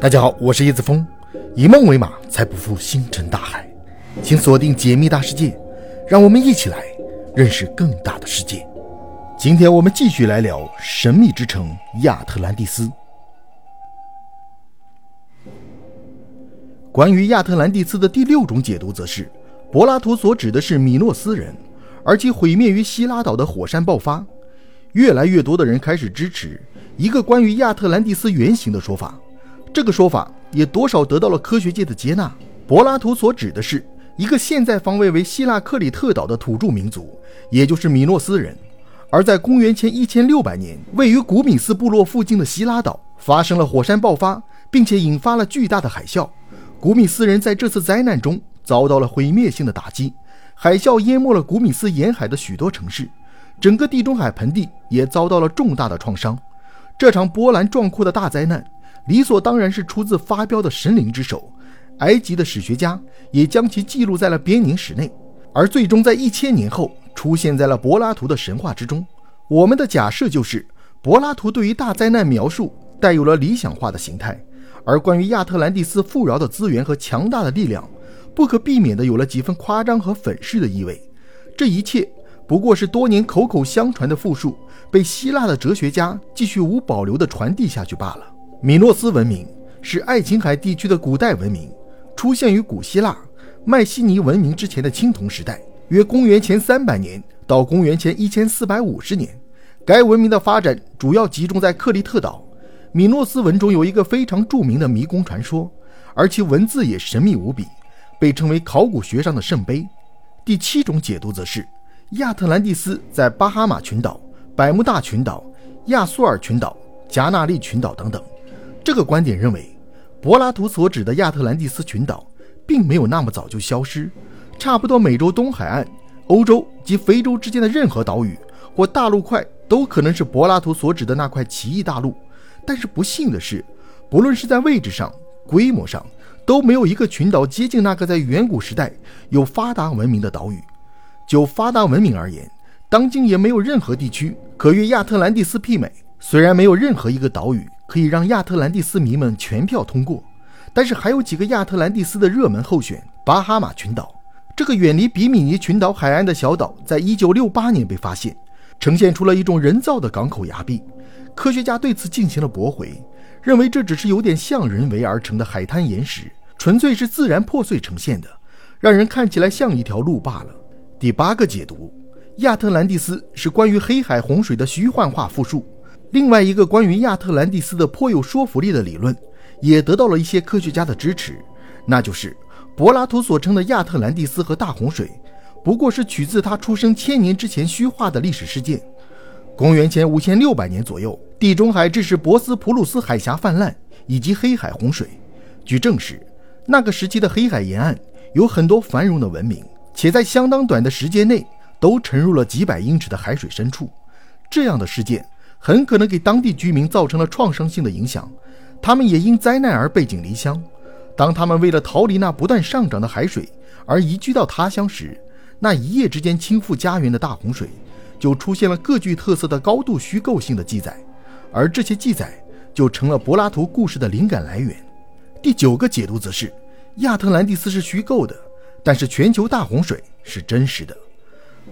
大家好，我是叶子峰，以梦为马，才不负星辰大海。请锁定解密大世界，让我们一起来认识更大的世界。今天我们继续来聊神秘之城亚特兰蒂斯。关于亚特兰蒂斯的第六种解读，则是柏拉图所指的是米诺斯人，而其毁灭于希拉岛的火山爆发。越来越多的人开始支持一个关于亚特兰蒂斯原型的说法。这个说法也多少得到了科学界的接纳。柏拉图所指的是一个现在方位为希腊克里特岛的土著民族，也就是米诺斯人。而在公元前一千六百年，位于古米斯部落附近的希拉岛发生了火山爆发，并且引发了巨大的海啸。古米斯人在这次灾难中遭到了毁灭性的打击，海啸淹没了古米斯沿海的许多城市，整个地中海盆地也遭到了重大的创伤。这场波澜壮阔的大灾难。理所当然是出自发飙的神灵之手，埃及的史学家也将其记录在了编年史内，而最终在一千年后出现在了柏拉图的神话之中。我们的假设就是，柏拉图对于大灾难描述带有了理想化的形态，而关于亚特兰蒂斯富饶的资源和强大的力量，不可避免的有了几分夸张和粉饰的意味。这一切不过是多年口口相传的复述，被希腊的哲学家继续无保留的传递下去罢了。米诺斯文明是爱琴海地区的古代文明，出现于古希腊迈锡尼文明之前的青铜时代，约公元前三百年到公元前一千四百五十年。该文明的发展主要集中在克里特岛。米诺斯文中有一个非常著名的迷宫传说，而其文字也神秘无比，被称为考古学上的圣杯。第七种解读则是亚特兰蒂斯在巴哈马群岛、百慕大群岛、亚速尔群岛、加纳利群岛等等。这个观点认为，柏拉图所指的亚特兰蒂斯群岛并没有那么早就消失。差不多美洲东海岸、欧洲及非洲之间的任何岛屿或大陆块都可能是柏拉图所指的那块奇异大陆。但是不幸的是，不论是在位置上、规模上，都没有一个群岛接近那个在远古时代有发达文明的岛屿。就发达文明而言，当今也没有任何地区可与亚特兰蒂斯媲美。虽然没有任何一个岛屿。可以让亚特兰蒂斯迷们全票通过，但是还有几个亚特兰蒂斯的热门候选。巴哈马群岛这个远离比米尼群岛海岸的小岛，在一九六八年被发现，呈现出了一种人造的港口崖壁。科学家对此进行了驳回，认为这只是有点像人为而成的海滩岩石，纯粹是自然破碎呈现的，让人看起来像一条路罢了。第八个解读：亚特兰蒂斯是关于黑海洪水的虚幻化复述。另外一个关于亚特兰蒂斯的颇有说服力的理论，也得到了一些科学家的支持，那就是柏拉图所称的亚特兰蒂斯和大洪水，不过是取自他出生千年之前虚化的历史事件。公元前五千六百年左右，地中海致使博斯普鲁斯海峡泛滥，以及黑海洪水。据证实，那个时期的黑海沿岸有很多繁荣的文明，且在相当短的时间内都沉入了几百英尺的海水深处。这样的事件。很可能给当地居民造成了创伤性的影响，他们也因灾难而背井离乡。当他们为了逃离那不断上涨的海水而移居到他乡时，那一夜之间倾覆家园的大洪水，就出现了各具特色的高度虚构性的记载，而这些记载就成了柏拉图故事的灵感来源。第九个解读则是，亚特兰蒂斯是虚构的，但是全球大洪水是真实的。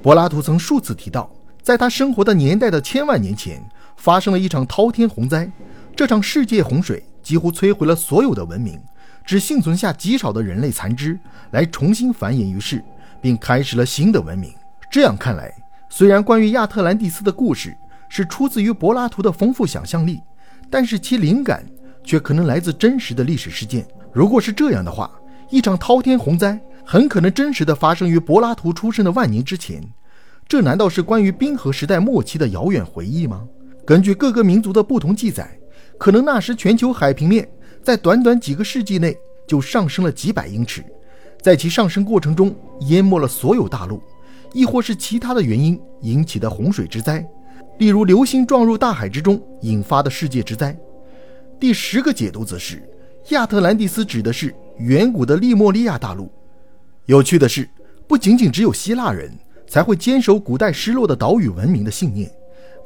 柏拉图曾数次提到，在他生活的年代的千万年前。发生了一场滔天洪灾，这场世界洪水几乎摧毁了所有的文明，只幸存下极少的人类残肢来重新繁衍于世，并开始了新的文明。这样看来，虽然关于亚特兰蒂斯的故事是出自于柏拉图的丰富想象力，但是其灵感却可能来自真实的历史事件。如果是这样的话，一场滔天洪灾很可能真实的发生于柏拉图出生的万年之前。这难道是关于冰河时代末期的遥远回忆吗？根据各个民族的不同记载，可能那时全球海平面在短短几个世纪内就上升了几百英尺，在其上升过程中淹没了所有大陆，亦或是其他的原因引起的洪水之灾，例如流星撞入大海之中引发的世界之灾。第十个解读则是，亚特兰蒂斯指的是远古的利莫利亚大陆。有趣的是，不仅仅只有希腊人才会坚守古代失落的岛屿文明的信念。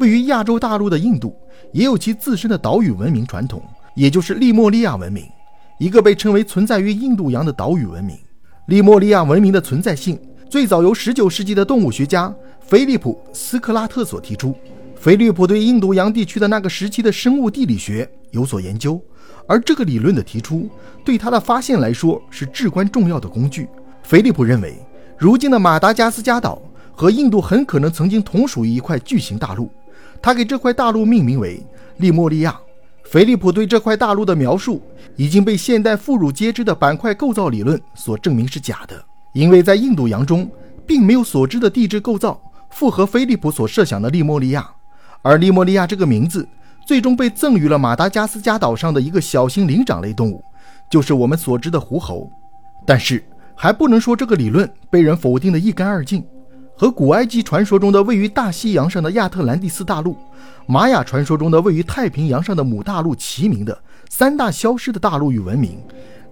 位于亚洲大陆的印度也有其自身的岛屿文明传统，也就是利莫利亚文明，一个被称为存在于印度洋的岛屿文明。利莫利亚文明的存在性最早由19世纪的动物学家菲利普·斯克拉特所提出。菲利普对印度洋地区的那个时期的生物地理学有所研究，而这个理论的提出对他的发现来说是至关重要的工具。菲利普认为，如今的马达加斯加岛和印度很可能曾经同属于一块巨型大陆，他给这块大陆命名为利莫利亚。菲利普对这块大陆的描述已经被现代妇孺皆知的板块构造理论所证明是假的，因为在印度洋中并没有所知的地质构造符合菲利普所设想的利莫利亚。而利莫利亚这个名字最终被赠予了马达加斯加岛上的一个小型灵长类动物，就是我们所知的狐猴。但是还不能说这个理论被人否定的一干二净。和古埃及传说中的位于大西洋上的亚特兰蒂斯大陆，玛雅传说中的位于太平洋上的母大陆齐名的三大消失的大陆与文明，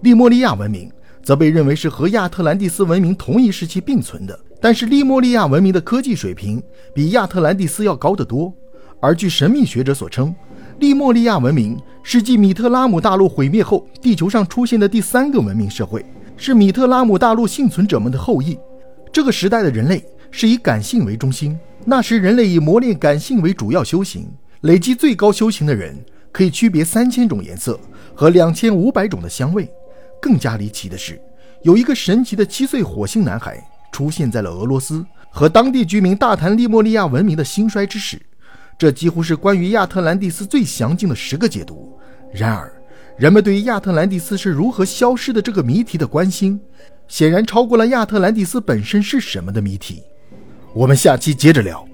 利莫利亚文明则被认为是和亚特兰蒂斯文明同一时期并存的。但是利莫利亚文明的科技水平比亚特兰蒂斯要高得多。而据神秘学者所称，利莫利亚文明是继米特拉姆大陆毁灭后地球上出现的第三个文明社会，是米特拉姆大陆幸存者们的后裔。这个时代的人类是以感性为中心，那时人类以磨练感性为主要修行。累积最高修行的人可以区别三千种颜色和两千五百种的香味。更加离奇的是，有一个神奇的七岁火星男孩出现在了俄罗斯，和当地居民大谈利莫利亚文明的兴衰之史。这几乎是关于亚特兰蒂斯最详尽的十个解读。然而，人们对于亚特兰蒂斯是如何消失的这个谜题的关心，显然超过了亚特兰蒂斯本身是什么的谜题。我们下期接着聊。